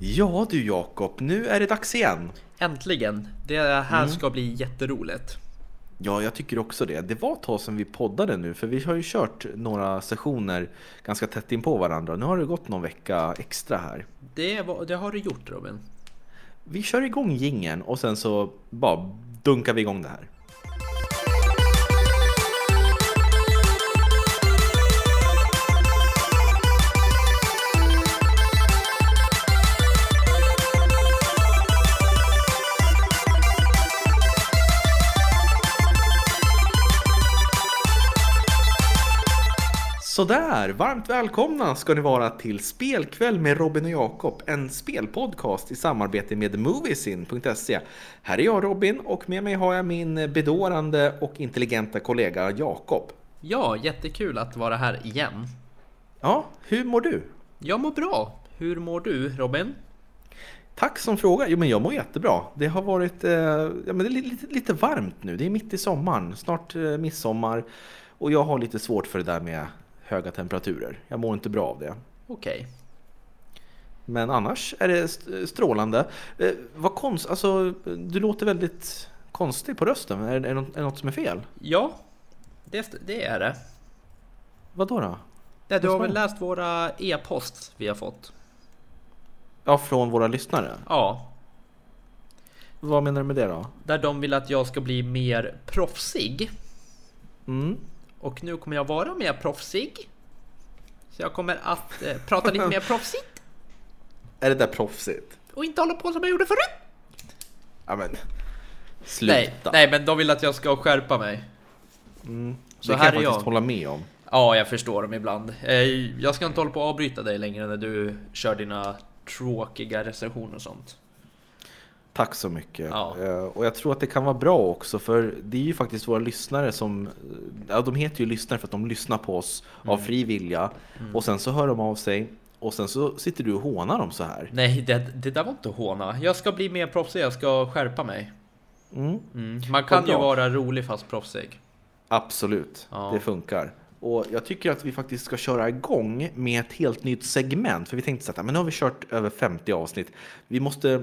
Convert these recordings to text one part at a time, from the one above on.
Ja du Jakob, nu är det dags igen. Äntligen! Det här ska bli jätteroligt. Ja, jag tycker också det. Det var ett tag sedan vi poddade nu, för vi har ju kört några sessioner ganska tätt in på varandra. Nu har det gått någon vecka extra här. Det, var, det har du gjort Robin. Vi kör igång gingen och sen så bara dunkar vi igång det här. Sådär, varmt välkomna ska ni vara till Spelkväll med Robin och Jakob, en spelpodcast i samarbete med Moviesin.se. Här är jag Robin och med mig har jag min bedårande och intelligenta kollega Jakob. Ja, jättekul att vara här igen. Ja, hur mår du? Jag mår bra. Hur mår du Robin? Tack som fråga. Jo, men jag mår jättebra. Det har varit eh, ja, men det är lite, lite varmt nu. Det är mitt i sommaren, snart eh, midsommar. Och jag har lite svårt för det där med höga temperaturer. Jag mår inte bra av det. Okej. Men annars är det st- strålande. Eh, vad konst, alltså, du låter väldigt konstig på rösten. Är, är, det något, är det något som är fel? Ja, det, det är det. Vad då? då? Nej, du har väl läst våra e-post vi har fått? Ja, från våra lyssnare. Ja, Vad menar du med det då? där de vill att jag ska bli mer proffsig. Mm. Och nu kommer jag vara mer proffsig. Så jag kommer att eh, prata lite mer proffsigt Är det där proffsigt? och inte hålla på som jag gjorde förut. Ja men, sluta. Nej, nej, men de vill att jag ska skärpa mig. Mm. Så det här kan är jag faktiskt jag. hålla med om. Ja, jag förstår dem ibland. Eh, Jag ska inte hålla på att avbryta dig längre när du kör dina tråkiga recensioner och sånt. Tack så mycket. Ja. Eh, Och jag tror att det kan vara bra också för det är ju faktiskt våra lyssnare som, ja de heter ju lyssnare för att de lyssnar på oss Mm. av fri vilja. Och sen så hör de av sig och sen så sitter du och hånar dem så här. Nej, det, det där var inte håna. Jag ska bli mer proffsig, jag ska skärpa mig. Mm. Mm. Man kan ju vara rolig fast proffsig. Absolut, Ja. det funkar. Och jag tycker att vi faktiskt ska köra igång med ett helt nytt segment. För vi tänkte så att men nu har vi kört över 50 avsnitt. Vi måste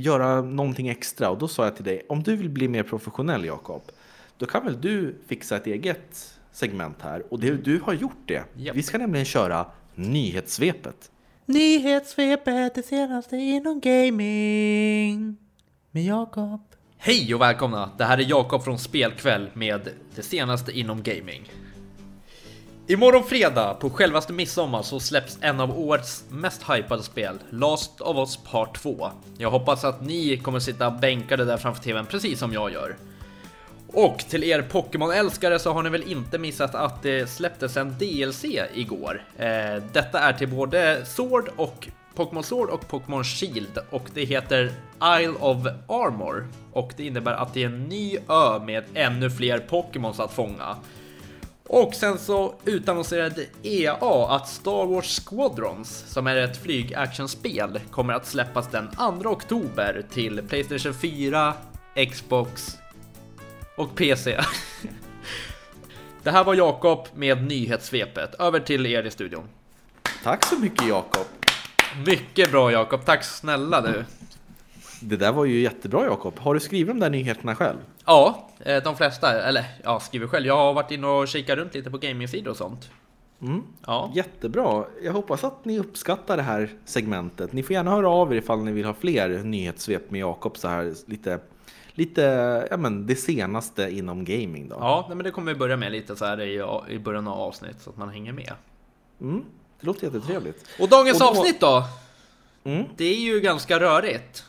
göra någonting extra. Och då sa jag till dig, om du vill bli mer professionell Jakob, då kan väl du fixa ett eget segment här. Och det, du har gjort det. Japp. Vi ska nämligen köra nyhetssvepet. Nyhetssvepet, det senaste inom gaming. Med Jakob. Hej och välkomna! Det här är Jakob från Spelkväll med det senaste inom gaming. Imorgon fredag, på självaste midsommar, så släpps en av årets mest hypade spel, Last of Us Part 2. Jag hoppas att ni kommer sitta bänkade där framför TVn precis som jag gör. Och till er Pokémon-älskare så har ni väl inte missat att det släpptes en DLC igår. Eh, detta är till både Sword och Pokémon Sword och Pokémon Shield och det heter Isle of Armor och det innebär att det är en ny ö med ännu fler Pokémons att fånga. Och sen så utannonserade EA att Star Wars Squadrons, som är ett flygactionspel, kommer att släppas den 2 oktober till Playstation 4, Xbox och PC. Det här var Jakob med nyhetssvepet. Över till er i studion. Tack så mycket Jakob. Mycket bra Jakob, tack snälla du. Det där var ju jättebra Jakob. Har du skrivit de där nyheterna själv? Ja, eh, de flesta, eller ja, skriver själv. Jag har varit inne och kikat runt lite på gamingsidor och sånt. Mm. Ja, Jättebra. Jag hoppas att ni uppskattar det här segmentet. Ni får gärna höra av er ifall ni vill ha fler nyhetssvep med Jakob så här lite, lite, ja men det senaste inom gaming då. ja men det kommer vi börja med lite så här i, i början av avsnitt så att man hänger med. Mm. Det låter jättetrevligt. Och dagens Och då- avsnitt då? Mm. Det är ju ganska rörigt.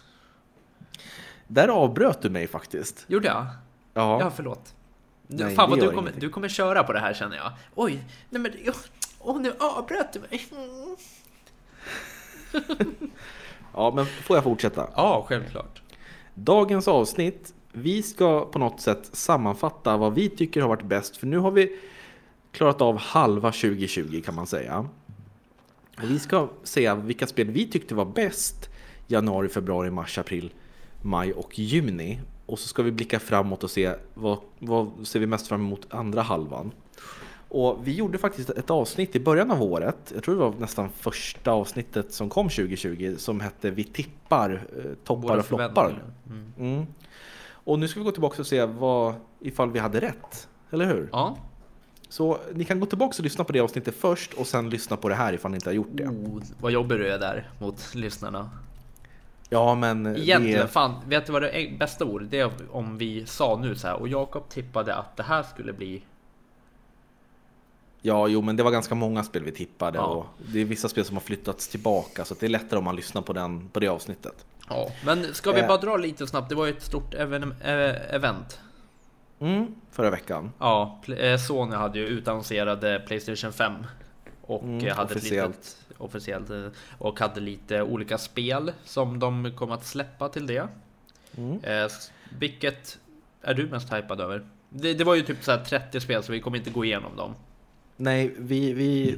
Där avbröt du mig faktiskt. Gjorde jag? Ja. Ja, förlåt. Du, Nej, fan vad du kommer, du kommer köra på det här känner jag. Oj, nej men åh, åh, nu avbröt du mig. Mm. ja, men får jag fortsätta? Ja, självklart. Dagens avsnitt, vi ska på något sätt sammanfatta vad vi tycker har varit bäst. För nu har vi klarat av halva 2020 kan man säga. Och vi ska säga vilka spel vi tyckte var bäst januari, februari, mars, april, maj och juni. Och så ska vi blicka framåt och se vad, vad ser vi mest fram emot andra halvan. Och vi gjorde faktiskt ett avsnitt i början av året, jag tror det var nästan första avsnittet som kom 2020, som hette Vi tippar eh, toppar och floppar. Mm. Mm. Och nu ska vi gå tillbaka och se vad, ifall vi hade rätt, eller hur? Ja. Så ni kan gå tillbaka och lyssna på det avsnittet först och sen lyssna på det här ifall ni inte har gjort det. Oh, vad jobbig du är där mot lyssnarna. Ja men Egentligen, det, fan, vet du vad det är bästa ord? Det är om vi sa nu så här och Jakob tippade att det här skulle bli ja jo men det var ganska många spel vi tippade Ja. och det är vissa spel som har flyttats tillbaka så att det är lättare om man lyssnar på, den, på det avsnittet. Ja, men ska vi Eh. bara dra lite snabbt? Det var ju ett stort eh, event. Mm, förra veckan. Ja, eh, Sony hade ju utannonserade Playstation 5 och Mm, hade officiellt. ett litet officiellt eh, och hade lite olika spel som de kommer att släppa till det. Mm. Eh, vilket är du mest hypad över? Det, det var ju typ så här 30 spel så vi kommer inte gå igenom dem. Nej, vi, vi,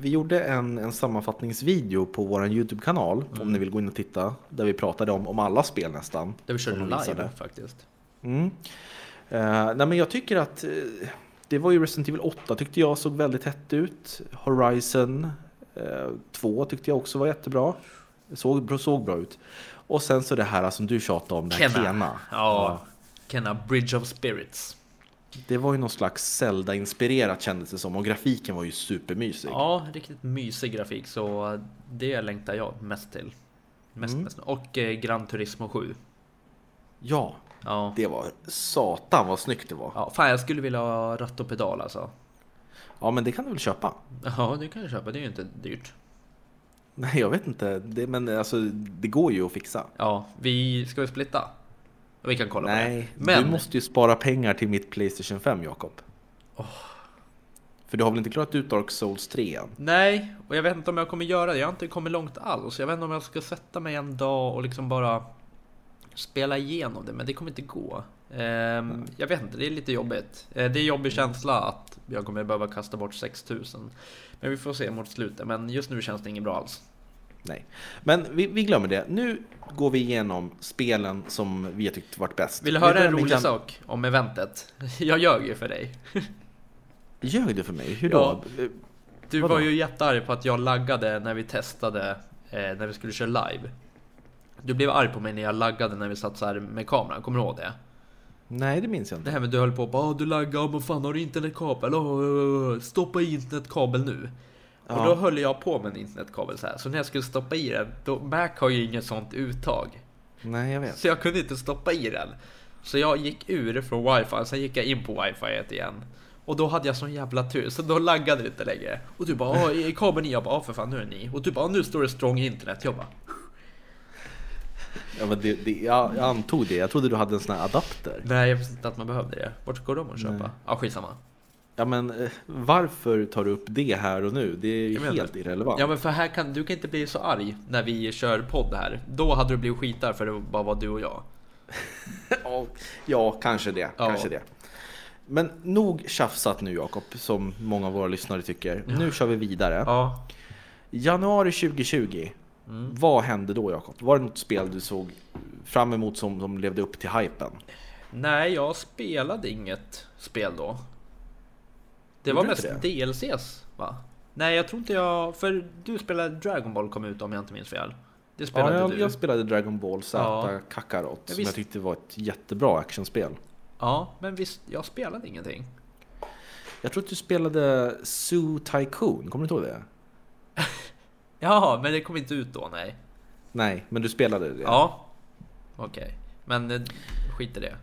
vi gjorde en, en sammanfattningsvideo på vår YouTube-kanal om ni vill gå in och titta. Där vi pratade om, om alla spel nästan. Där vi körde live faktiskt. Mm. Eh, nej men jag tycker att eh, det var ju Resident Evil 8 tyckte jag såg väldigt hett ut. Horizon eh, 2 tyckte jag också var jättebra. Såg, såg bra ut. Och sen så det här som du tjatade om, det här Kena. Ja, Kena Bridge of Spirits. Det var ju någon slags Zelda-inspirerat kändes det som och grafiken var ju supermysig. Ja, riktigt mysig grafik så det längtar jag mest till. Mest, Mm. mest. Och eh, Gran Turismo 7. Ja, Ja. det var satan vad snyggt det var. ja, fan jag skulle vilja ha ratt och pedal alltså. Ja men det kan du väl köpa? Ja, det kan jag köpa. Det är ju inte dyrt. Nej jag vet inte, det, men alltså det går ju att fixa. Ja, vi ska vi splitta? Vi kan kolla Nej, på det. Men du måste ju spara pengar till mitt Playstation 5 Jakob. För du har väl inte klarat ut Dark Souls 3 än? nej, och jag vet inte om jag kommer göra det. Jag har inte kommit långt alls. Jag vet inte om jag ska sätta mig en dag och liksom bara spela igenom det, men det kommer inte gå. Ehm, jag vet inte, det är lite jobbigt. Eh, det är jobbig känsla att jag kommer behöva kasta bort 6000. Men vi får se mot slutet, men just nu känns det inget bra alls. Nej. Men vi, vi glömmer det. Nu går vi igenom spelen som vi har tyckt varit bäst. Vill du höra en rolig Jan- sak om eventet? Jag ljög ju för dig. Ljög du för mig? Hur Ja. då? Eh, Du Vadå? var ju jättearg på att jag laggade när vi testade, eh, när vi skulle köra live. Du blev arg på mig när jag laggade när vi satt så här med kameran, kommer du ihåg det? Nej, det minns jag Det inte. här med du höll på och bara "Ah, du laggar, men fan har du internetkabel? Oh, stoppa i internetkabel nu. Och Ja. då höll jag på med en internetkabel så här. Så när jag skulle stoppa i den, då Mac har ju inget sånt uttag. Nej, jag vet. Så jag kunde inte stoppa i den. Så jag gick ur från wifi, sen gick jag in på wifi igen. Och då hade jag sån jävla tur, så då laggade det inte längre. Och du bara, "Ah, är kabeln i? Jag bara, "Ja, för fan nu är ni. Och du bara, "Ah, nu står det strong internet. Jag bara, Ja, men det, det, jag, jag antog det. Jag trodde du hade en sån här adapter. nej jag visste inte att man behövde det. Vart går de att köpa? Nej. Ja, skitsamma. Ja, men eh, varför tar du upp det här och nu? Det är ju helt inte. irrelevant. Ja men för här kan, du kan inte bli så arg när vi kör podd här. Då hade du blivit skitar för det bara var du och jag. Ja, ja, kanske det. Ja. Kanske det. Men nog tjafsat nu Jakob, som många av våra lyssnare tycker. Nu kör vi vidare. Ja. Januari 2020. Mm. Vad hände då Jakob? Var det något spel du såg fram emot som, som levde upp till hypen? Nej, jag spelade inget spel då. Det Gjorde var mest inte DLCs va? Nej, jag tror inte jag... För du spelade Dragon Ball kom ut om jag inte minns fel. Det spelade Ja, jag, du. jag spelade Dragon Ball Z Ja. Kakarot, Ja, som visst. jag tyckte var ett jättebra actionspel. Ja, men visst, jag spelade ingenting. Jag tror att du spelade Zoo Tycoon, kommer du inte ihåg det? Ja, men det kom inte ut då, nej. Nej, men du spelade det? Ja. Okej. Men eh, skit i det.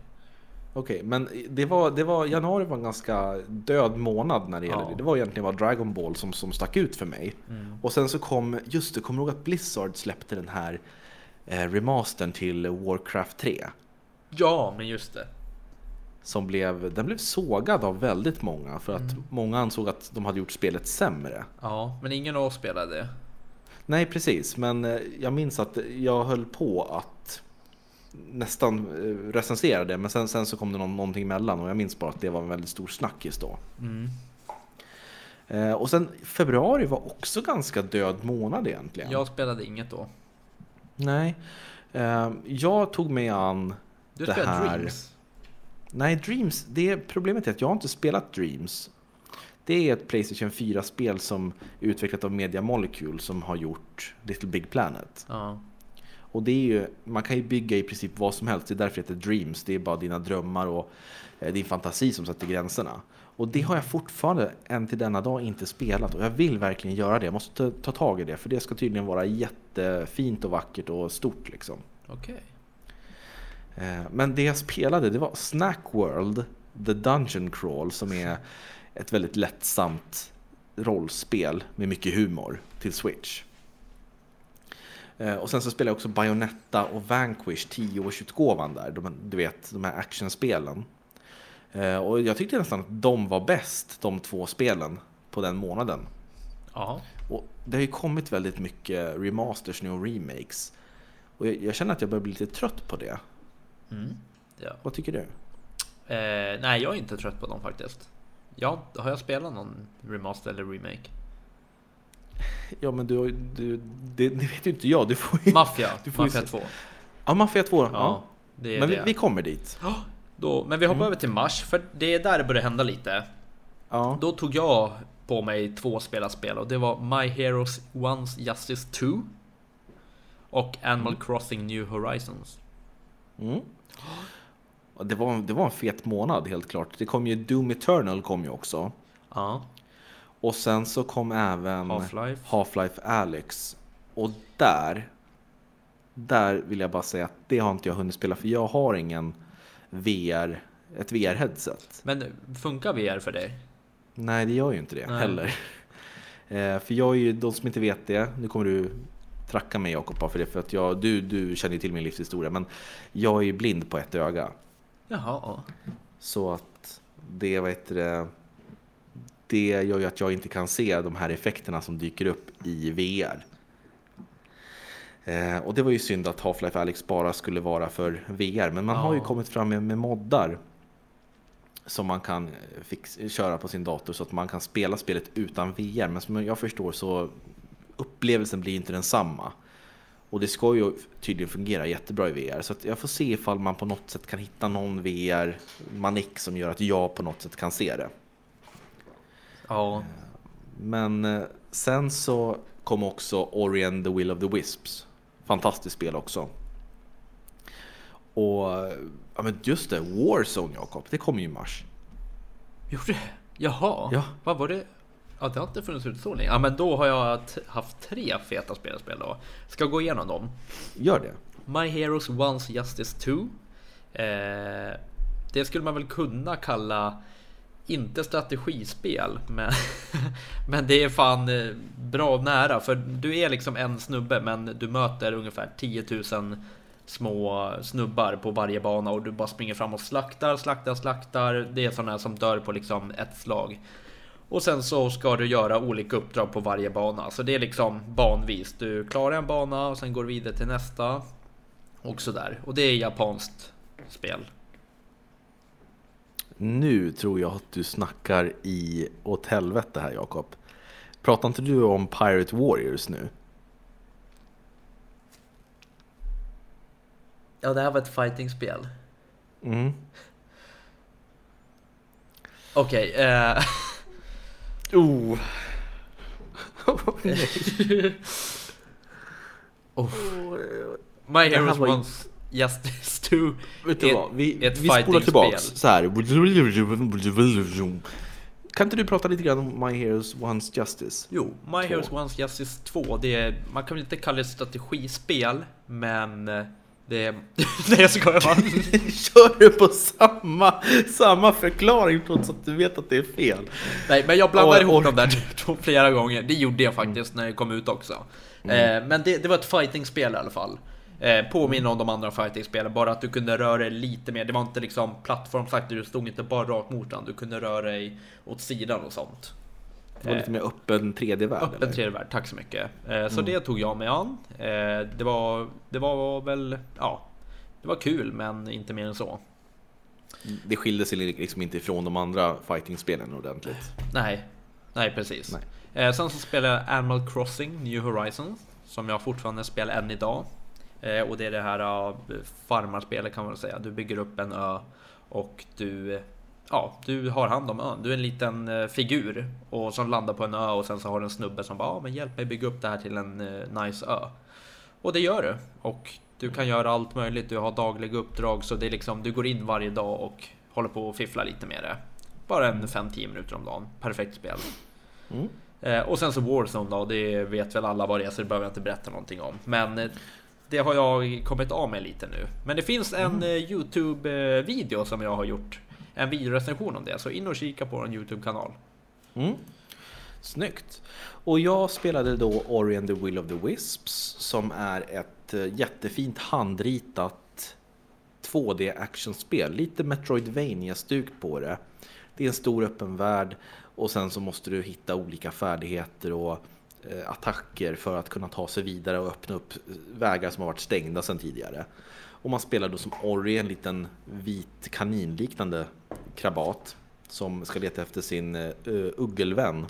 Okej, men det var, det var, januari var en ganska död månad när det gäller Ja. det. Det var egentligen bara Dragon Ball som, som stack ut för mig. Mm. Och sen så kom, just det, kommer du ihåg att Blizzard släppte den här eh, remastern till Warcraft 3? Ja, men just det. Som blev, den blev sågad av väldigt många för att Mm. många ansåg att de hade gjort spelet sämre. Ja, men ingen av oss spelade det. Nej precis, men eh, jag minns att jag höll på att nästan eh, recensera det men sen, sen så kom det någon, någonting emellan och jag minns bara att det var en väldigt stor snackis då. Mm. Eh, och sen februari var också ganska död månad egentligen. Jag spelade inget då. Nej, eh, jag tog mig an Du Det spelade här- Dreams. Nej, Dreams, det problemet är att jag har inte spelat Dreams. Det är ett Playstation 4-spel som är utvecklat av Media Molecule som har gjort Little Big Planet. Ja. Och det är ju, man kan ju bygga i princip vad som helst, det är därför det heter Dreams. Det är bara dina drömmar och eh, din fantasi som sätter gränserna. Och det har jag fortfarande än till denna dag inte spelat och jag vill verkligen göra det. Jag måste ta, ta tag i det för det ska tydligen vara jättefint och vackert och stort liksom. Okej. Eh, Men det jag spelade det var Snack World The Dungeon Crawl som är ett väldigt lättsamt rollspel med mycket humor till Switch. Eh, Och sen så spelade jag också Bayonetta och Vanquish 10-årsutgåvan där, de, du vet de här actionspelen. Eh, Och jag tyckte nästan att de var bäst, de två spelen, på den månaden. Ja. Och det har ju kommit väldigt mycket remasters nu och remakes. Och jag, jag känner att jag börjar bli lite trött på det. Mm. ja. Vad tycker du? Eh, nej, jag är inte trött på dem faktiskt. Ja, har jag spelat någon remaster eller remake? Ja men du, du det, det vet ju inte jag. Du får ju... Mafia, Du får Mafia se- 2. Ja, Mafia 2. Ja. Ja, det är Men vi, det. vi kommer dit. Då, men vi hoppar Mm. över till mars, för det är där det börjar hända lite. Ja. Då tog jag på mig två spelarspel och det var My Heroes Once Justice 2 och Animal Crossing New Horizons. Mm. Det, var, det var en fet månad helt klart. Det kom ju Doom Eternal kom ju också. Ja, Och sen så kom även Half-Life. Half-Life Alyx. Och där, där vill jag bara säga att det har inte jag hunnit spela för jag har ingen VR, ett VR-headset. Men funkar VR för dig? Nej, det gör ju inte det Nej. heller. Eh, för jag är ju, de som inte vet det, nu kommer du tracka mig Jakob för det, för att jag, du, du känner ju till min livshistoria, men jag är ju blind på ett öga. Jaha. Så att det, vad heter det, det gör ju att jag inte kan se de här effekterna som dyker upp i VR. Eh, och det var ju synd att Half-Life Alyx bara skulle vara för VR, men man har ju Ja. kommit fram med, med moddar som man kan fix, köra på sin dator så att man kan spela spelet utan VR. Men som jag förstår så upplevelsen blir inte densamma. Och det ska ju tydligen fungera jättebra i VR. Så jag får se ifall man på något sätt kan hitta någon VR-manik som gör att jag på något sätt kan se det. Ja. Men eh, sen så kom också Ori and the Will of the Wisps. Fantastiskt spel också. Och ja, men just det, Warzone Jakob, det kom ju i mars. Gjorde det? Jaha. Ja. Vad var det? Ja, det har inte funnits ut så länge. Ja, men då har jag haft tre feta spelarspel då. Ska gå igenom dem. Gör det. My Heroes Once Justice 2. Eh, det skulle man väl kunna kalla inte strategispel, men, men det är fan eh, bra nära. För du är liksom en snubbe, men du möter ungefär 10 000 små snubbar på varje bana och du bara springer fram och slaktar, slaktar, slaktar. Det är sådana som dör på liksom ett slag. Och sen så ska du göra olika uppdrag på varje bana. Så det är liksom banvis. Du klarar en bana och sen går du vidare till nästa. Och sådär. Och det är japanskt spel. Nu tror jag att du snackar i åt helvete här Jakob. Pratar inte du om Pirate Warriors nu? Ja, det här var ett fightingspel. Mm. Okej, eh, Oh. My Det Heroes ju- Once Justice 2 Vet du vad? Vi, ett vi spolar tillbaks så här. Kan inte du prata lite grann om My Heroes Once Justice? Jo, My Heroes Once Justice 2, det är, man kan väl inte kalla det strategispel, men eh, det. Nej jag skojar bara. Kör du på samma, samma förklaring trots att du vet att det är fel? Nej, men jag blandar Oj, ihop dem där två- flera gånger. Det gjorde jag faktiskt när det kom ut också. Eh, men det, det var ett fightingspel i alla fall. Eh, påminner om de andra fightingspelen, bara att du kunde röra dig lite mer. Det var inte liksom plattformsakt, du stod inte bara rakt mot den. Du kunde röra dig åt sidan och sånt. Var lite mer öppen 3D-värld Öppen eller? tredje värld, tack så mycket. Eh, så det tog jag mig an. Eh, det, var, det var väl, ja, det var kul men inte mer än så. Det skilde sig liksom inte ifrån de andra fighting-spelen ordentligt. Nej, nej precis. Nej. Eh, sen så spelade jag Animal Crossing New Horizons som jag fortfarande spelar än idag. Eh, och det är det här uh, farmarspelet kan man väl säga. Du bygger upp en ö och du ja, du har hand om ön. Du är en liten eh, figur och som landar på en ö och sen så har du en snubbe som bara, ja men hjälp mig bygga upp det här till en eh, nice ö. Och det gör du. Och du kan göra allt möjligt. Du har dagliga uppdrag så det är liksom, du går in varje dag och håller på och fifflar lite med det. Bara en 5-10 minuter om dagen. Perfekt spel. Mm. Eh, och sen så Warzone då, det vet väl alla vad det är så det behöver jag inte berätta någonting om. Men det har jag kommit av med lite nu. Men det finns en eh, Youtube-video som jag har gjort. En videorecension om det, så in och kika på vår Youtube-kanal. Mm. Snyggt. Och jag spelade då Ori and the Will of the Wisps som är ett eh, jättefint handritat 2D actionspel. Lite Metroidvania-stuk på det. Det är en stor öppen värld och sen så måste du hitta olika färdigheter och eh, attacker för att kunna ta sig vidare och öppna upp eh, vägar som har varit stängda sedan tidigare. Och man spelar då som Ori, en liten vit kaninliknande krabat som ska leta efter sin uh, uggelvän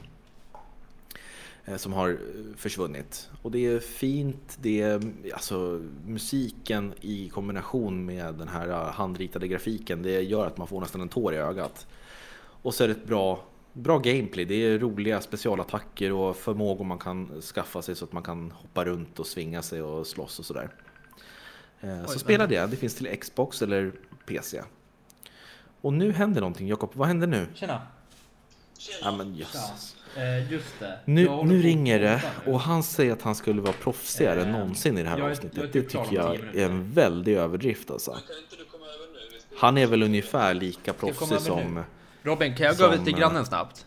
eh, som har eh, försvunnit. Och det är fint, det är alltså musiken i kombination med den här handritade grafiken, det gör att man får nästan en tår i ögat. Och så är det ett bra, bra gameplay, det är roliga specialattacker och förmågor man kan skaffa sig så att man kan hoppa runt och svinga sig och slåss och sådär. Så spela det, det finns till Xbox eller PC. Och nu händer någonting, Jakob, vad händer nu? Tjena! Ja men jösses. Eh, just det. Nu, nu ringer det och han säger att han skulle vara proffsigare än Eh, någonsin i det här jag avsnittet. jag är Det typ tycker jag är en väldig överdrift alltså. Kan inte du komma över nu? Vi ska- Han är väl ungefär lika jag proffsig som... nu? Robin, kan jag gå över till eh, grannen snabbt?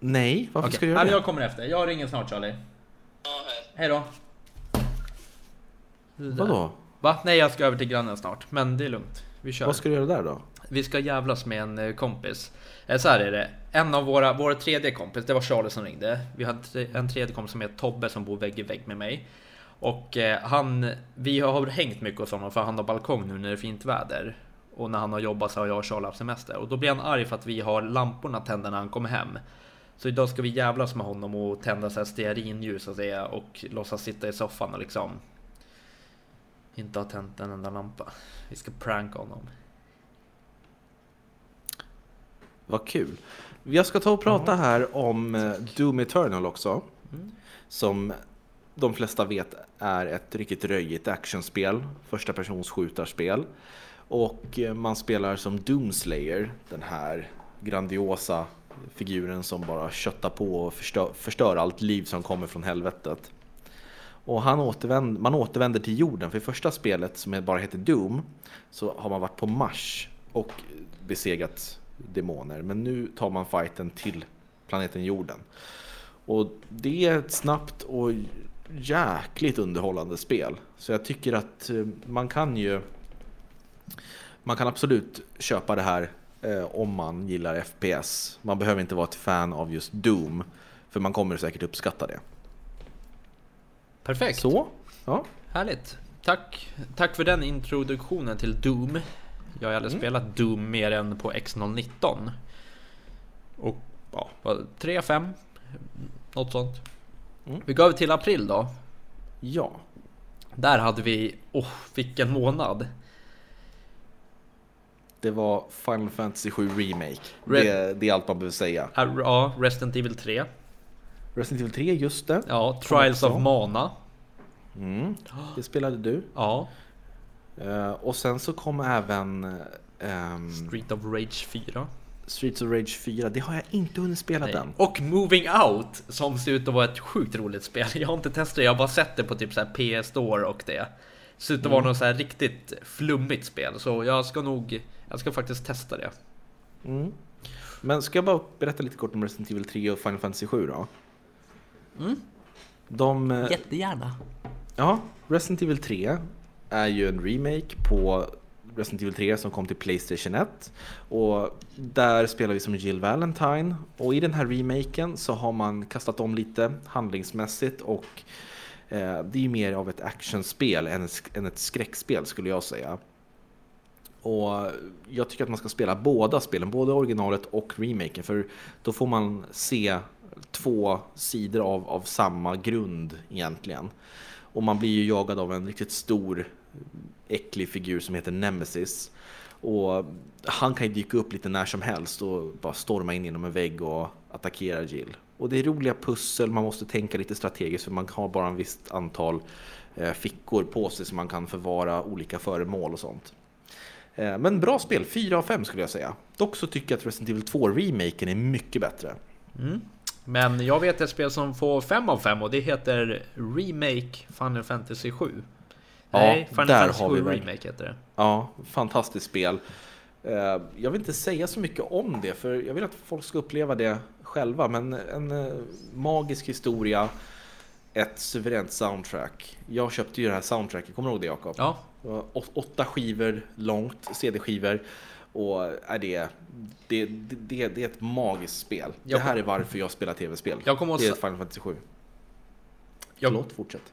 Nej, varför Okej. ska du göra det? jag kommer efter. Jag ringer snart Charlie. Ja, hej. Hej då. Vadå? Va? Nej, jag ska över till grannen snart. Men det är lugnt. Vi kör. Vad ska du göra där då? Vi ska jävlas med en eh, kompis. Eh, så här är det. En av våra, vår tredje kompis, det var Charlie som ringde. Vi har en tredje kompis som heter Tobbe som bor vägg i vägg med mig. Och eh, han, vi har hängt mycket hos honom för han har balkong nu när det är fint väder. Och när han har jobbat så har jag och Charlie haft semester. Och då blir han arg för att vi har lamporna tända när han kommer hem. Så idag ska vi jävlas med honom och tända så här stearinljus och, säga och låtsas sitta i soffan och liksom inte ha tänt en enda lampa. Vi ska pranka honom. Vad kul. Jag ska ta och prata här om eh, Doom Eternal också. Som de flesta vet är ett riktigt röjigt actionspel. Första persons skjutarspel. Och eh, man spelar som Doomslayer, den här grandiosa figuren som bara köttar på och förstör, förstör allt liv som kommer från helvetet. Och han återvänder, man återvänder till jorden, för i första spelet som bara heter Doom så har man varit på Mars och besegrat demoner. Men nu tar man fighten till planeten jorden. Och det är ett snabbt och jäkligt underhållande spel. Så jag tycker att eh, man kan ju man kan absolut köpa det här eh, om man gillar FPS. Man behöver inte vara ett fan av just Doom. För man kommer säkert uppskatta det. Perfekt. Så, ja. Härligt. Tack. Tack för den introduktionen till Doom. Jag har aldrig Mm. spelat Doom mer än på X019. Och ja, vad- 3, 5, något sånt. Mm. Vi går över till april då. Ja. Där hade vi, åh, vilken månad. Det var Final Fantasy 7 Remake. Re- Det, det är allt man behöver säga. Ja, Resident Evil 3. Resident Evil 3, just det. Ja, Trials of Mana. Mm. Det spelade du. Ja, Eh, och sen så kom även ehm, Street of Rage 4. Streets of Rage 4. Det har jag inte hunnit spela Nej. den. Och Moving Out som ser ut att vara ett sjukt roligt spel. Jag har inte testat det, jag har bara sett det på typ så PS Store och det. Ser ut att vara något så här riktigt flummigt spel så jag ska nog, jag ska faktiskt testa det. Mm. Men ska jag bara berätta lite kort om Resident Evil 3 och Final Fantasy 7 då? Mm. De, eh, Jättegärna. ja, Resident Evil 3 är ju en remake på Resident Evil 3 som kom till Playstation 1. Och där spelar vi som Jill Valentine. Och i den här remaken så har man kastat om lite handlingsmässigt och eh, det är ju mer av ett actionspel än, än ett skräckspel skulle jag säga. Och jag tycker att man ska spela båda spelen, både originalet och remaken, för då får man se två sidor av, av samma grund egentligen. Och man blir ju jagad av en riktigt stor äcklig figur som heter Nemesis. Och han kan ju dyka upp lite när som helst och bara storma in genom en vägg och attackera Jill. Och det är roliga pussel, man måste tänka lite strategiskt för man har bara en visst antal eh, fickor på sig som man kan förvara olika föremål och sånt. Eh, men bra spel, 4 av 5 skulle jag säga. Dock så tycker jag att Resident Evil 2-remaken är mycket bättre. Mm. Men jag vet ett spel som får 5 av 5 och det heter Remake Final Fantasy 7. Ja, Nej, Final där Fantasy har 7 vi väl- Remake heter det. Ja, fantastiskt spel. Eh, Jag vill inte säga så mycket om det, för jag vill att folk ska uppleva det själva. Men en eh, magisk historia, ett suveränt soundtrack. Jag köpte ju det här soundtracket, kommer du ihåg det Jakob? Ja, Åtta skivor långt, CD-skivor. Och är det, det, det, det, det är ett magiskt spel. Jag det här är varför jag spelar tv-spel. Jag kommer det är Final Fantasy 7. jag, Förlåt, fortsätt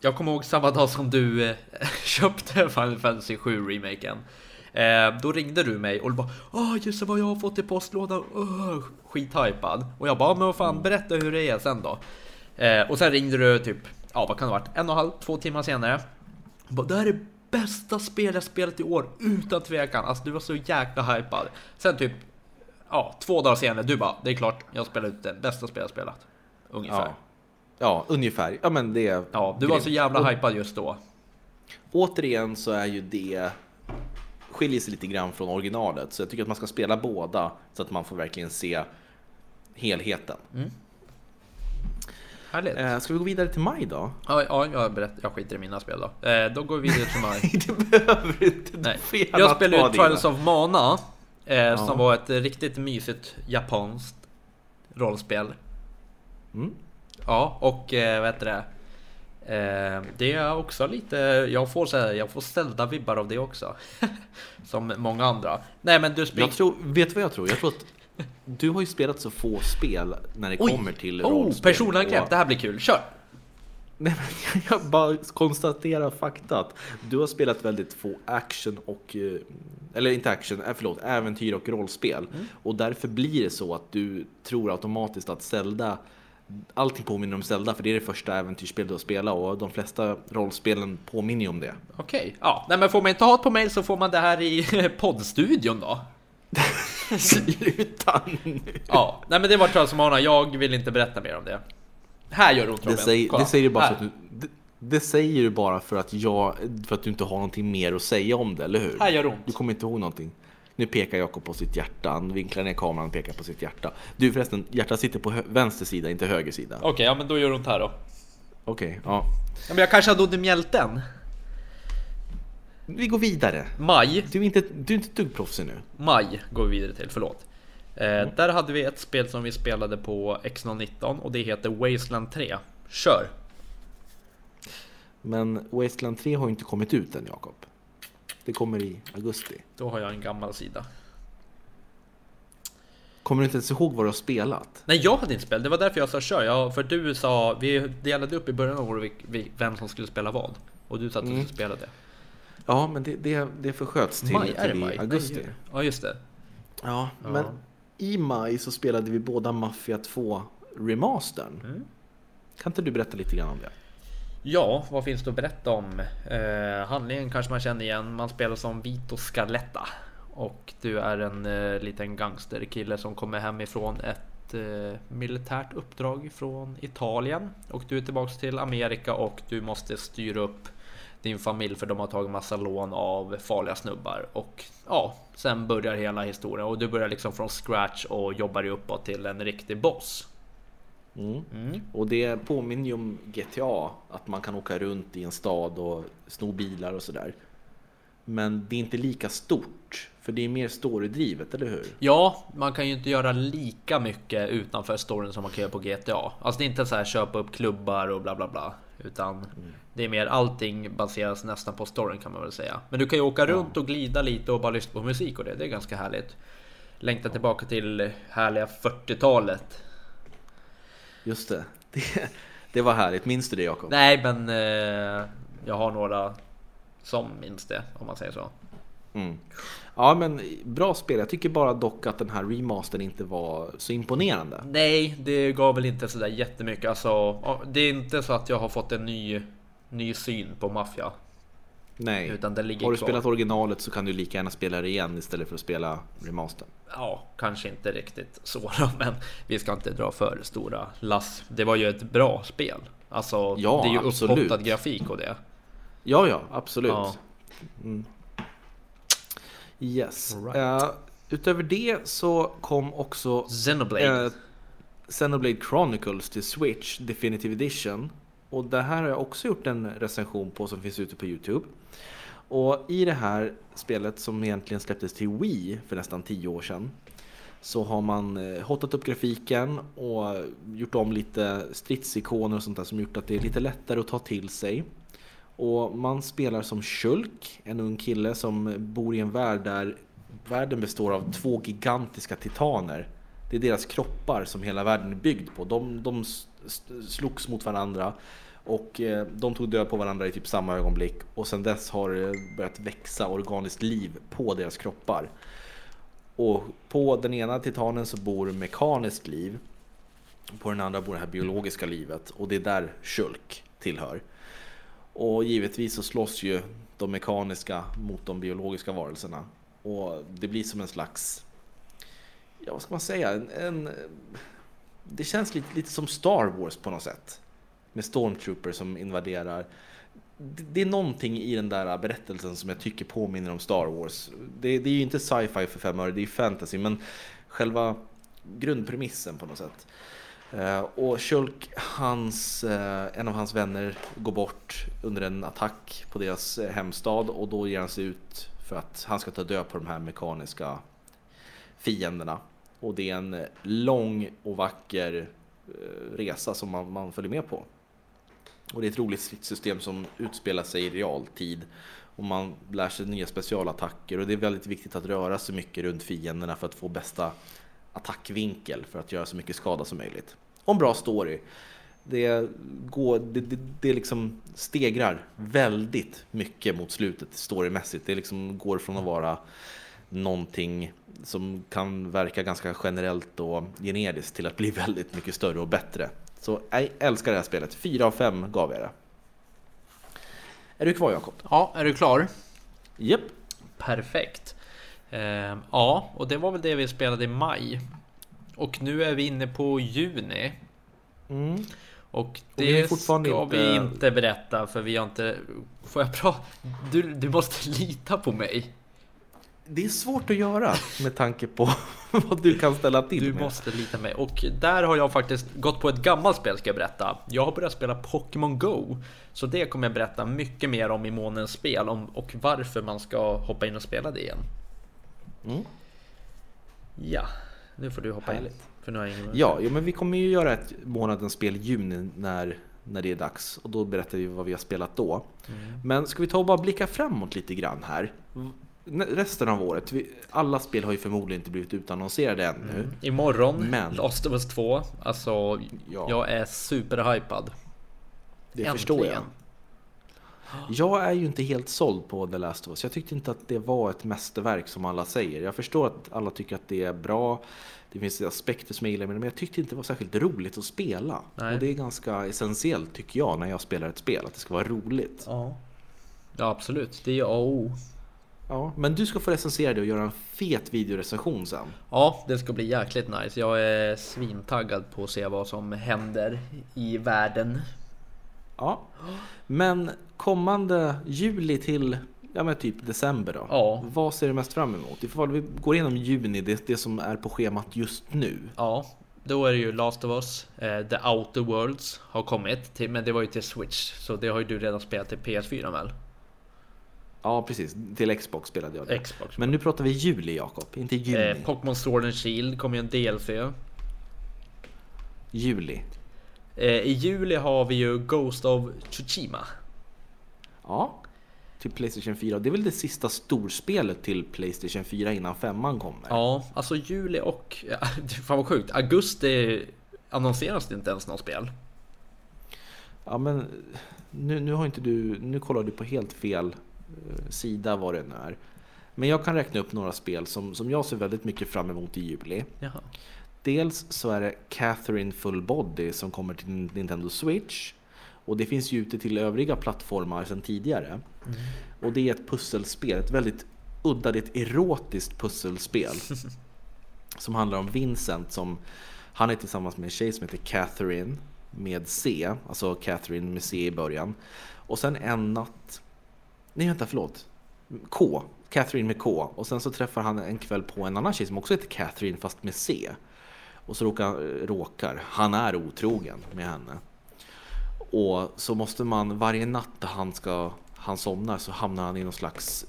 jag kommer ihåg samma dag som du eh, köpte Final Fantasy 7 remaken. Eh, då ringde du mig och du bara Åh just vad jag har fått i postlådan, oh, skithypad. Och jag bara, men vad fan berätta hur det är sen då. Eh, och sen ringde du typ, ja vad kan det ha varit, en och en halv, två timmar senare. Och bara, det här är bästa spel jag spelat i år, utan tvekan. Alltså du var så jäkla hypad. Sen typ, ja två dagar senare, du bara, det är klart, jag spelar ut det bästa spel jag spelat. Ungefär. Ja ja, ungefär. Ja, men det är Ja, du var så grymt. jävla Och- hypad just då. Återigen så är ju det skiljer sig lite grann från originalet. Så jag tycker att man ska spela båda så att man får verkligen se helheten. Härligt. Eh, ska vi gå vidare till maj då? Ja, ja jag, berätt, jag skiter i mina spel då. Eh, då går vi vidare till mig. det behöver du inte. Nej. Du Jag spelade ju. Trials of Mana. Eh, Ja. Som var ett riktigt mysigt japanskt rollspel. Mm. Ja, och eh, vad heter det? Eh, det är också lite, jag får, så här, jag får ställda vibbar av det också. Som många andra. Nej men du springer... Jag tror, vet du vad jag tror? Jag tror att du har ju spelat så få spel när det kommer till Oh, rollspel. personangrepp, Och- det här blir kul. Kör! Nej, men jag bara konstaterar fakta att du har spelat väldigt få action och eh, eller inte action, eh, förlåt, äventyr och rollspel och därför blir det så att du tror automatiskt att Zelda Allting påminner om Zelda för det är det första äventyrsspelet du har spelat och de flesta rollspelen påminner ju om det. Okej, ja. Nej men får man inte ha det på mail så får man det här i poddstudion då. Sluta nu! Ja, nej men det var Trials of Mana. Jag vill inte berätta mer om det. Här gör det ont Det Robin. säger, Kolla. det säger du bara Här. för att du, det, det säger du bara för att jag, för att du inte har någonting mer att säga om det, eller hur? Här gör det ont. Du kommer inte ihåg någonting. Nu pekar Jakob på sitt hjärta, han vinklar ner kameran och pekar på sitt hjärta. Du förresten, hjärtat sitter på vänster sida, inte höger sida. Okej, ja men då gör det ont här då. Okej, ja. Ja, men jag kanske hade ont i mjälten. Vi går vidare. Maj, Du är inte, du är inte ett dugg proffsig nu. maj går vi vidare till, förlåt. Eh, Där hade vi ett spel som vi spelade på X019 och det heter Wasteland 3. Kör! Men Wasteland 3 har ju inte kommit ut än Jakob. Det kommer i augusti. Då har jag en gammal sida. Kommer du inte ens ihåg vad du har spelat? Nej, jag hade inte spelat. Det var därför jag sa kör. Ja, för du sa, vi delade upp i början av året vem som skulle spela vad. Och du sa att du Mm. skulle spela det. Ja, men det, det, det försköts till, Maj, till maj? augusti. Ja, just det. Ja, Ja. men i maj så spelade vi båda Mafia 2 remastern. Mm. Kan inte du berätta lite grann om det? Ja, vad finns det att berätta om? Eh, handlingen kanske man känner igen. Man spelar som Vito Scaletta. Och du är en eh, liten gangsterkille som kommer hemifrån ett eh, militärt uppdrag från Italien. Och du är tillbaks till Amerika och du måste styra upp din familj för de har tagit massa lån av farliga snubbar. Och ja, sen börjar hela historien och du börjar liksom från scratch och jobbar dig uppåt till en riktig boss. Mm. Och det påminner ju om GTA, att man kan åka runt i en stad och sno bilar och sådär. Men det är inte lika stort, för det är mer storydrivet, eller hur? Ja, man kan ju inte göra lika mycket utanför storyn som man kan göra på GTA. Alltså det är inte så här köpa upp klubbar och bla bla bla. Utan det är mer allting baseras nästan på storyn kan man väl säga. Men du kan ju åka runt och glida lite och bara lyssna på musik och det. Det är ganska härligt. Längta tillbaka till härliga 40-talet. Just det. det. Det var härligt, minns du det Jakob? Nej, men eh, jag har några som minns det om man säger så. Mm. Ja, men bra spel. Jag tycker bara dock att den här remastern inte var så imponerande. Nej, det gav väl inte sådär jättemycket. Alltså, det är inte så att jag har fått en ny, ny syn på maffia. Nej. Utan den ligger Har du kvar. spelat originalet så kan du lika gärna spela det igen istället för att spela remaster. Ja, kanske inte riktigt så då, men vi ska inte dra för stora lass. Det var ju ett bra spel. Alltså, Ja, det är ju upphottad grafik och det. Ja, ja, absolut. Ja. Mm. Yes. Right. Eh, utöver det så kom också Xenoblade. eh, Xenoblade Chronicles till Switch Definitive Edition. Och det här har jag också gjort en recension på som finns ute på Youtube. Och i det här spelet som egentligen släpptes till Wii för nästan 10 år sedan så har man eh, hotat upp grafiken och gjort om lite stridsikoner och sånt där som gjort att det är lite lättare att ta till sig. Och man spelar som Shulk, en ung kille som bor i en värld där världen består av två gigantiska titaner. Det är deras kroppar som hela världen är byggd på. De, de slogs mot varandra och eh, de tog död på varandra i typ samma ögonblick och sedan dess har det börjat växa organiskt liv på deras kroppar. Och på den ena titanen så bor mekaniskt liv. På den andra bor det här biologiska livet och det är där Shulk tillhör. Och givetvis så slåss ju de mekaniska mot de biologiska varelserna. Och det blir som en slags, ja vad ska man säga, en, en det känns lite, lite som Star Wars på något sätt. Med Stormtroopers som invaderar. Det, det är någonting i den där berättelsen som jag tycker påminner om Star Wars. Det, det är ju inte sci-fi för fem öre, det är ju fantasy, men själva grundpremissen på något sätt. Eh, och Shulk, hans, eh, en av hans vänner, går bort under en attack på deras eh, hemstad och då ger han sig ut för att han ska ta död på de här mekaniska fienderna. Och det är en lång och vacker eh, resa som man, man följer med på. Och det är ett roligt stridssystem som utspelar sig i realtid. Och man lär sig nya specialattacker och det är väldigt viktigt att röra sig mycket runt fienderna för att få bästa attackvinkel för att göra så mycket skada som möjligt. Och en bra story. Det, går, det, det, det liksom stegrar väldigt mycket mot slutet storymässigt. Det liksom går från att vara någonting som kan verka ganska generellt och generiskt till att bli väldigt mycket större och bättre. Så jag älskar det här spelet. 4 av 5 gav jag det. Är du kvar Jakob? Ja, är du klar? Japp. Perfekt. Eh, ja, och det var väl det vi spelade i maj. Och nu är vi inne på juni. Mm. Och det fortfarande ska inte- vi inte berätta för vi har inte... Får jag prata? Du, du måste lita på mig. Det är svårt att göra med tanke på vad du kan ställa till Du med. måste lita mig. Och där har jag faktiskt gått på ett gammalt spel ska jag berätta. Jag har börjat spela Pokémon Go. Så det kommer jag berätta mycket mer om i månens spel om, och varför man ska hoppa in och spela det igen. Mm. Ja, nu får du hoppa in. Härligt. För nu har jag ingen Ja, jo, men vi kommer ju göra ett månadens spel i juni när, när det är dags. Och då berättar vi vad vi har spelat då. Mm. Men ska vi ta och bara blicka framåt lite grann här? Resten av året, vi, alla spel har ju förmodligen inte blivit utannonserade ännu. Mm. Imorgon, Men- Last of Us 2. Alltså, Ja. jag är superhypad. Det Äntligen. förstår jag. Jag är ju inte helt såld på The Last of Us. Jag tyckte inte att det var ett mästerverk som alla säger. Jag förstår att alla tycker att det är bra. Det finns aspekter som jag gillar med det, men jag tyckte inte det var särskilt roligt att spela. Nej. Och det är ganska essentiellt tycker jag när jag spelar ett spel, att det ska vara roligt. Ja. Ja, absolut. Det är A och O. Ja, men du ska få recensera det och göra en fet videorecension sen. Ja, det ska bli jäkligt nice. Jag är svintaggad på att se vad som händer i världen. Ja. Men kommande juli till ja, men typ december då. Ja. Vad ser du mest fram emot? Ifall vi går igenom juni, det, det som är på schemat just nu. Ja, då är det ju Last of Us. Eh, The Outer Worlds har kommit, till, men det var ju till Switch. Så det har ju du redan spelat till PS4 väl? Ja, precis. Till Xbox spelade jag det. Xbox. Men nu pratar vi juli, Jakob. Inte juni. Eh, Pokémon Sword and Shield kommer ju en DLC. juli. Eh, I juli har vi ju Ghost of Tsushima. Ja. Till Playstation 4. Det är väl det sista storspelet till Playstation 4 innan femman kommer? Ja, alltså juli och... Ja, fan vad sjukt. Augusti annonseras det inte ens något spel. Ja, men nu, nu har inte du... Nu kollar du på helt fel sida vad det nu är. Men jag kan räkna upp några spel som, som jag ser väldigt mycket fram emot i juli. Jaha. Dels så är det Catherine Full Body som kommer till Nintendo Switch. Och det finns ju ute till övriga plattformar sedan tidigare. Och det är ett pusselspel, ett väldigt udda, det är ett erotiskt pusselspel. som handlar om Vincent som, han är tillsammans med en tjej som heter Catherine med C, alltså Catherine med C i början. Och sen en natt, nej vänta förlåt, K, Catherine med K. Och sen så träffar han en kväll på en annan tjej som också heter Catherine fast med C. Och så råkar, råkar han är otrogen med henne. Och så måste man varje natt när han ska han somnar så hamnar han i någon slags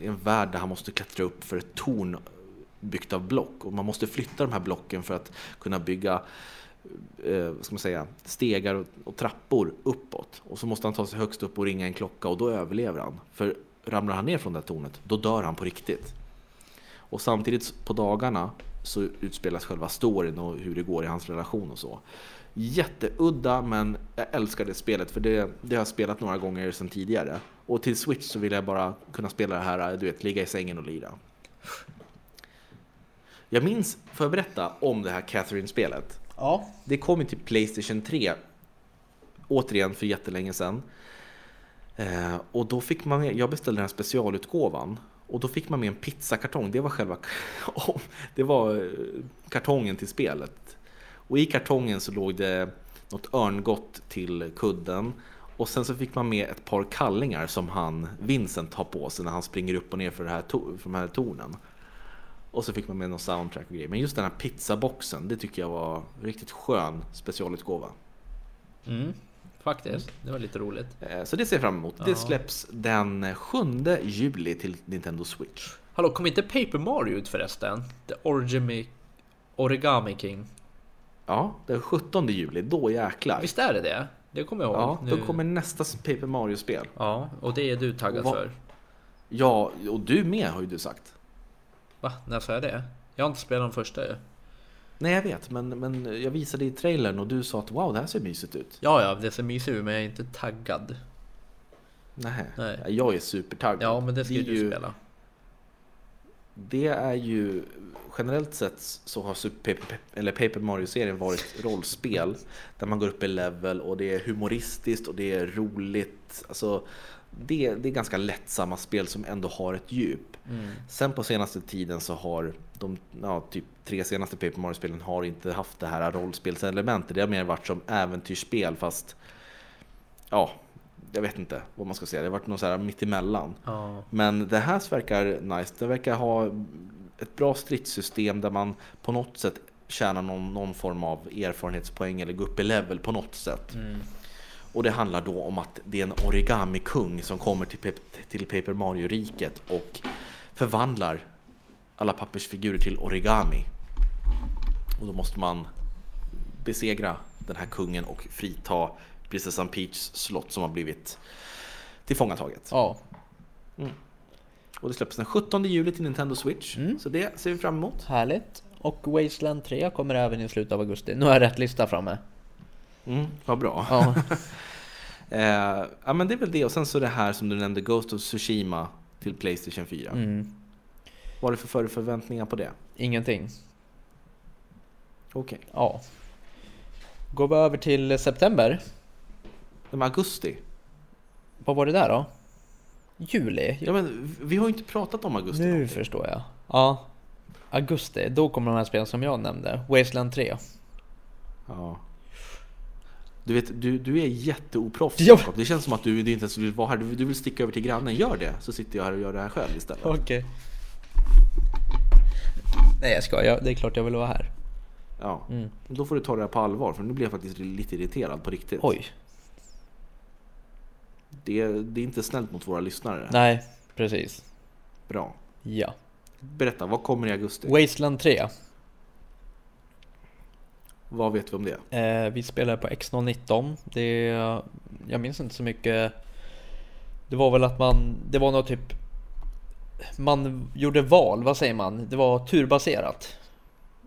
i en värld där han måste klättra upp för ett torn byggt av block och man måste flytta de här blocken för att kunna bygga eh, vad ska man säga, stegar och, och trappor uppåt. Och så måste han ta sig högst upp och ringa en klocka och då överlever han. För ramlar han ner från det här tornet, då dör han på riktigt. Och samtidigt på dagarna så utspelas själva storyn och hur det går i hans relation och så. Jätteudda, men jag älskar det spelet för det, det har jag spelat några gånger sedan tidigare. Och till Switch så vill jag bara kunna spela det här, du vet, ligga i sängen och lira. Jag minns, får jag berätta om det här Catherine-spelet? Ja. Det kom ju till Playstation 3, återigen för jättelänge sedan. Eh, och då fick man med, jag beställde den här specialutgåvan. Och då fick man med en pizzakartong, det var själva det var eh, kartongen till spelet. Och i kartongen så låg det något örngott till kudden. Och sen så fick man med ett par kallingar som han, Vincent, har på sig när han springer upp och ner för, det här för de här tornen. Och så fick man med någon soundtrack och grejer. Men just den här pizzaboxen, det tycker jag var riktigt skön specialutgåva. Mm, faktiskt. Det var lite roligt. Eh, Så det ser jag fram emot. Det släpps den 7 juli till Nintendo Switch. Hallå, kom inte Paper Mario ut förresten? The Origami... Origami King. Ja, den 17 juli, då jäklar. Visst är det det? Det kommer jag ihåg. Ja, då nu. kommer nästa Paper Mario-spel. Ja, och det är du taggad vad- för. Ja, och du med har ju du sagt. Va? När sa jag det? Jag har inte spelat de första ju. Nej, jag vet, men, men jag visade i trailern och du sa att wow, det här ser mysigt ut. Ja, ja, det ser mysigt ut men jag är inte taggad. Nej, Nej. jag är supertaggad. Ja, men det ska är ju du spela. Det är ju generellt sett så har Super eller Paper Mario-serien varit rollspel där man går upp i level och det är humoristiskt och det är roligt. Alltså, det, det är ganska lättsamma spel som ändå har ett djup. Sen på senaste tiden så har de ja, typ tre senaste Paper Mario-spelen har inte haft det här rollspelselementet. Det har mer varit som äventyrsspel fast ja, jag vet inte vad man ska säga. Det har varit något så här mittemellan. Ja. Men det här verkar nice. Det verkar ha ett bra stridssystem där man på något sätt tjänar någon, någon form av erfarenhetspoäng eller går upp i level på något sätt. Och det handlar då om att det är en origami-kung som kommer till, till Paper Mario-riket och förvandlar alla pappersfigurer till origami. Och då måste man besegra den här kungen och frita prinsessan Peachs slott som har blivit tillfångataget. Ja. Och det släpps den 17 juli till Nintendo Switch. Så det ser vi fram emot. Härligt. Och Wasteland 3 kommer även i slutet av augusti. Nu har jag rätt lista framme. Mm, vad bra. Ja. Eh, ja men det är väl det. Och sen så det här som du nämnde, Ghost of Tsushima till Playstation 4. Mm. Vad är det för för förväntningar på det? Ingenting. Okej. Ja. Går vi över till september. Okay. augusti. Vad var det där då? Juli? Ja men vi har ju inte pratat om augusti. Nu någonting. förstår jag. Ja. Augusti, då kommer de här spelen som jag nämnde. Wasteland 3. Ja. Du vet, du, du är jätteoproffsig Ja. Jakob. Det känns som att du, du inte ens vill vara här. Du, du vill sticka över till grannen. Gör det, så sitter jag här och gör det här själv istället. Okej. Nej jag skojar, det är klart jag vill vara här. Ja. Mm. Då får du ta det här på allvar, för nu blir jag faktiskt lite irriterad på riktigt. Oj. Det, det är inte snällt mot våra lyssnare. Nej, precis. Bra. Ja. Berätta, vad kommer i augusti? Wasteland 3. Vad vet vi om det? Eh, vi spelade på X019. Det, jag minns inte så mycket. Det var väl att man, det var något typ Man gjorde val, vad säger man? Det var turbaserat.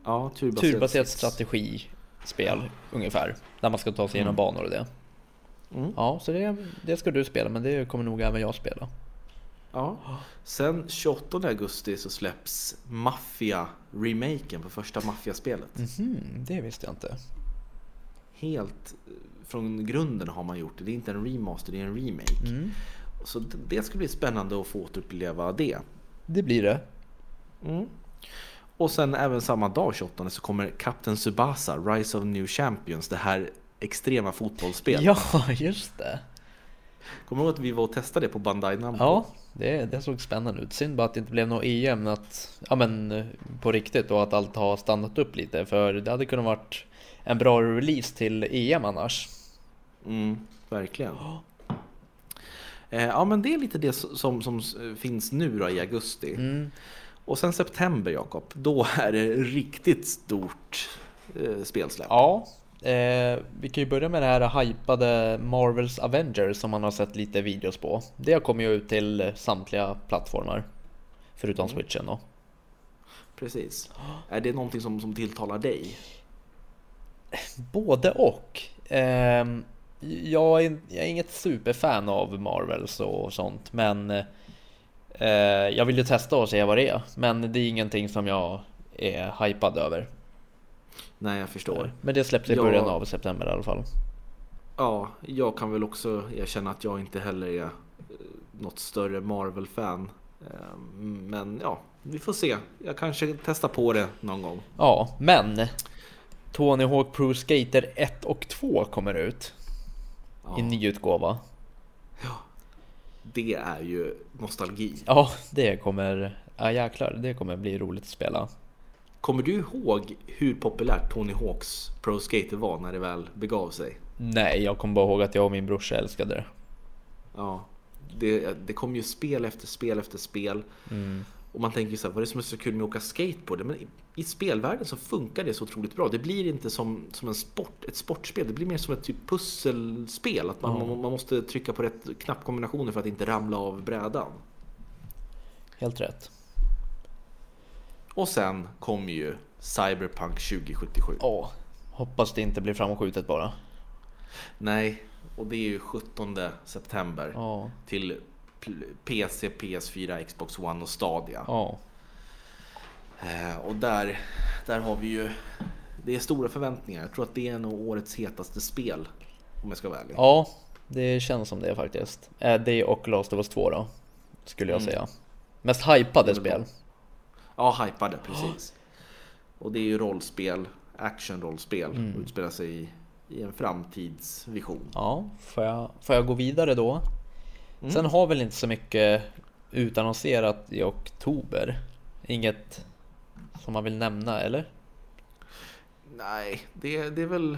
Ja, turbaserat, Turbaserat strategispel ungefär. Där man ska ta sig igenom banor och det. Mm. Ja, så det, det ska du spela, men det kommer nog även jag spela. Ja. Sen 28 augusti så släpps Mafia-remaken på första Mafia-spelet. Mhm, det visste jag inte. Helt eh, från grunden har man gjort det. Det är inte en remaster, det är en remake. Mm. Så det, ska bli spännande att få återuppleva det. Det blir det. Mm. Och sen även samma dag 28 så kommer Captain Tsubasa, Rise of New Champions, det här extrema fotbollsspelet. Ja, just det. Kommer du ihåg att vi var och testade det på Bandai Namco? Ja, det, det såg spännande ut. Synd bara att det inte blev något EM att, ja, men, eh, på riktigt och att allt har stannat upp lite. För det hade kunnat varit en bra release till EM annars. Mm, verkligen. Eh, ja men det är lite det som, som finns nu då i augusti. Mm. Och sen september Jakob, då är det riktigt stort eh, spelsläpp. Ja, eh, vi kan ju börja med det här hypade Marvels Avengers som man har sett lite videos på. Det kommer ju ut till samtliga plattformar. Förutom switchen då. Precis. Är det någonting som, som tilltalar dig? Både och. Ehm, jag, är, jag är inget superfan av Marvels och sånt, men eh, jag vill ju testa och se vad det är. Men det är ingenting som jag är hypad över. Nej, jag förstår. Men det släpps i Ja. början av september i alla fall. Ja, jag kan väl också erkänna att jag inte heller är eh, något större Marvel-fan. Eh, Men ja, vi får se. Jag kanske testar på det någon gång. Ja, men Tony Hawk Pro Skater 1 och 2 kommer ut Ja, i ny utgåva. det är ju nostalgi. Ja, det kommer, ja jäklar, det kommer bli roligt att spela. Kommer du ihåg hur populärt Tony Hawks Pro Skater var när det väl begav sig? Nej, jag kommer bara ihåg att jag och min brorsa älskade det. Ja, det, det kom ju spel efter spel efter spel. Mm. Och man tänker ju så här, vad är det som är så kul med att åka skateboard? Men i, i spelvärlden så funkar det så otroligt bra. Det blir inte som, som en sport, ett sportspel, det blir mer som ett typ pusselspel. Att man, Ja. man, man måste trycka på rätt knappkombinationer för att inte ramla av brädan. Helt rätt. Och sen kommer ju Cyberpunk 2077. Ja, hoppas det inte blir framskjutet bara. Nej, och det är ju 17 september Ja, till PC, PS4, Xbox One och Stadia. ja. Eh, och där, där har vi ju, det är stora förväntningar. Jag tror att det är nog årets hetaste spel. Om jag ska vara ärlig. Ja, det känns som det faktiskt. Eh, Det och Last of Us 2 då, skulle jag Mm. säga. Mest hypade spel. Ja, hypade precis. Och det är ju rollspel, action-rollspel. Mm. Och utspelar sig i, i en framtidsvision. Ja, får jag, får jag gå vidare då? Mm. Sen har väl inte så mycket utannonserat i oktober. Inget som man vill nämna, eller? Nej, det, det är väl...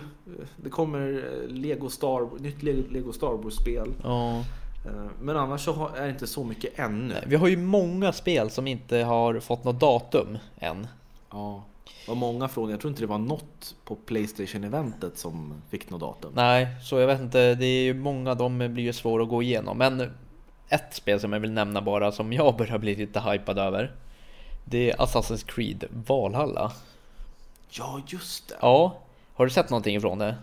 Det kommer Lego Star, nytt Lego Lego Star Wars-spel. Ja. Eh, Men annars så är det inte så mycket ännu. Vi har ju många spel som inte har fått något datum än. Ja, det var många från, jag tror inte det var något på Playstation-eventet som fick något datum. Nej, så jag vet inte, det är ju många, de blir ju svåra att gå igenom. Men ett spel som jag vill nämna bara, som jag börjar bli lite hypad över. Det är Assassin's Creed Valhalla. Ja, just det. Ja, har du sett någonting ifrån det?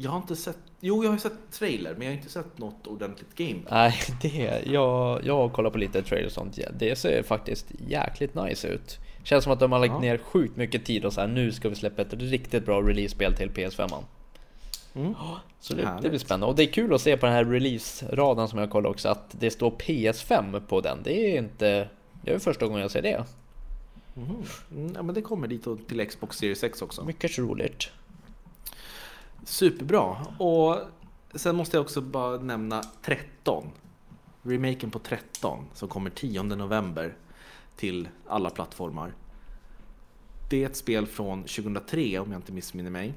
Jag har inte sett, jo jag har sett trailer men jag har inte sett något ordentligt gameplay. Nej, det, jag, jag har kollat på lite trailers och sånt. Det ser faktiskt jäkligt nice ut. Känns som att de har lagt Ja. ner sjukt mycket tid och så här, nu ska vi släppa ett riktigt bra release-spel till PS5. -man. Mm. Så det, det blir spännande. Och det är kul att se på den här release-raden som jag kollar också att det står PS5 på den. Det är inte... Det är första gången jag ser det. Mhm. Mm, ja, men det kommer dit och till Xbox Series X också. Mycket roligt. Superbra. Och sen måste jag också bara nämna 13. Remaken på 13 som kommer 10 november till alla plattformar. Det är ett spel från 2003 om jag inte missminner mig.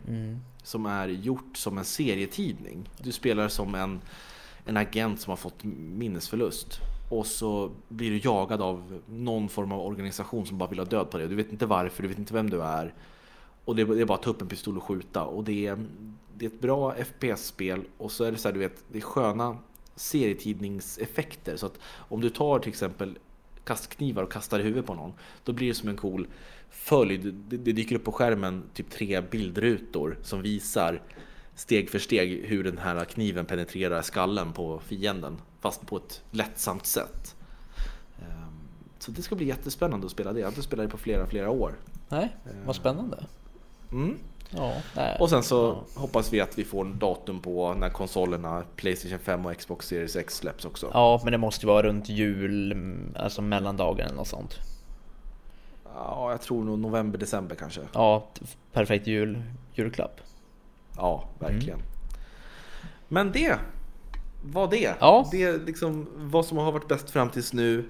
Som är gjort som en serietidning. Du spelar som en, en agent som har fått minnesförlust. Och så blir du jagad av någon form av organisation som bara vill ha död på dig. Du vet inte varför, du vet inte vem du är. Och det är, det är bara att ta upp en pistol och skjuta. Och det är, det är ett bra FPS-spel. Och så är det så här, du vet, det är sköna serietidningseffekter. Så att om du tar till exempel kastknivar och kastar i huvudet på någon. Då blir det som en cool följd. Det, det dyker upp på skärmen typ tre bildrutor som visar steg för steg hur den här kniven penetrerar skallen på fienden. Fast på ett lättsamt sätt. Ehm, Så det ska bli jättespännande att spela det. Jag har inte spelat det på flera, flera år. Nej, vad spännande. Mm. Ja. Och sen så hoppas vi att vi får en datum på när konsolerna Playstation 5 och Xbox Series X släpps också. Ja, men det måste ju vara runt jul, mm, alltså mellandagen eller något sånt. Ja, jag tror nog november, december kanske. Ja, perfekt jul, julklapp. Ja, verkligen. Men det var det. Ja. Det är liksom vad som har varit bäst fram tills nu.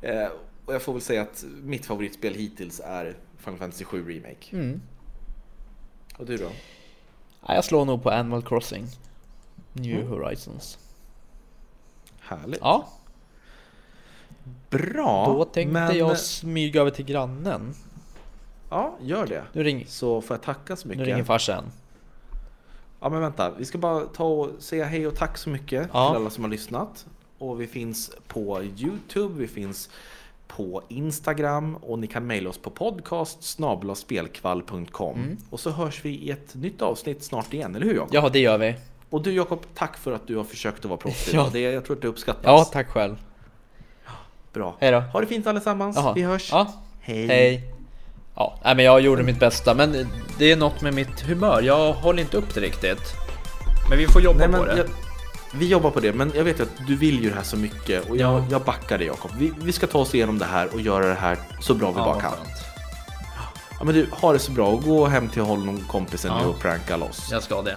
Eh, och jag får väl säga att mitt favoritspel hittills är Final Fantasy 7 Remake. Mm. Och du då? Ja, jag slår nog på Animal Crossing. New Mm. Horizons. Härligt. Ja, Bra. då tänkte men, jag smyga över till grannen. Ja, gör det. Nu, ring, Så får jag tacka så nu mycket. ringer farsan. Ja men vänta, vi ska bara ta och säga hej och tack så mycket Ja. till alla som har lyssnat. Och vi finns på Youtube, vi finns på Instagram och ni kan mejla oss på podcast Mm. Och så hörs vi i ett nytt avsnitt snart igen, eller hur Jakob? Ja, det gör vi. Och du Jakob, tack för att du har försökt att vara proffsig. Ja. Det, jag tror att det uppskattas. Ja, tack själv. Bra. Hej då. Ha det fint allesammans. Jaha. Vi hörs. Ja, Hej. hej. Ja, men jag gjorde mitt bästa, men det är något med mitt humör. Jag håller inte upp det riktigt. Men vi får jobba Nej, på det. jag, vi jobbar på det, men jag vet att du vill ju det här så mycket och jag, Ja. jag backar dig Jakob. Vi, vi ska ta oss igenom det här och göra det här så bra vi Ja, bara kan. Ja, men du, ha det så bra och gå hem till håll någon kompisen Ja. och pranka loss. Jag ska det.